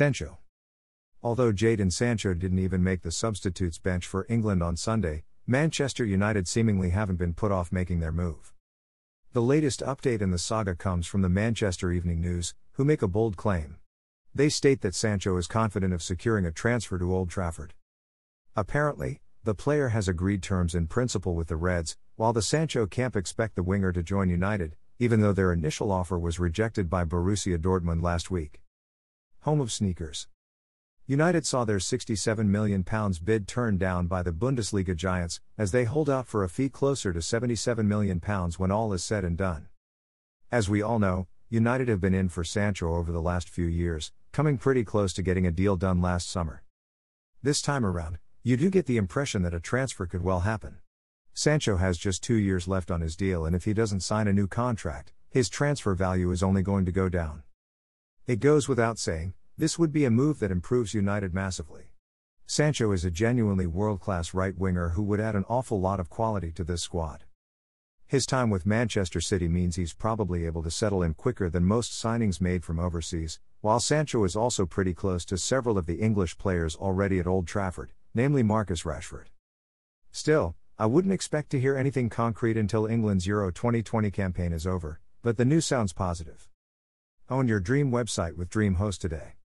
Sancho. Although Jadon Sancho didn't even make the substitutes bench for England on Sunday, Manchester United seemingly haven't been put off making their move. The latest update in the saga comes from the Manchester Evening News, who make a bold claim. They state that Sancho is confident of securing a transfer to Old Trafford. Apparently, the player has agreed terms in principle with the Reds, while the Sancho camp expect the winger to join United, even though their initial offer was rejected by Borussia Dortmund last week. Home of sneakers. United saw their £67 million bid turned down by the Bundesliga giants, as they hold out for a fee closer to £77 million when all is said and done. As we all know, United have been in for Sancho over the last few years, coming pretty close to getting a deal done last summer. This time around, you do get the impression that a transfer could well happen. Sancho has just two years left on his deal, and if he doesn't sign a new contract, his transfer value is only going to go down. It goes without saying, this would be a move that improves United massively. Sancho is a genuinely world class right winger who would add an awful lot of quality to this squad. His time with Manchester City means he's probably able to settle in quicker than most signings made from overseas, while Sancho is also pretty close to several of the English players already at Old Trafford namely Marcus Rashford. Still, I wouldn't expect to hear anything concrete until England's Euro 2020 campaign is over, but the news sounds positive. Own your dream website with DreamHost today.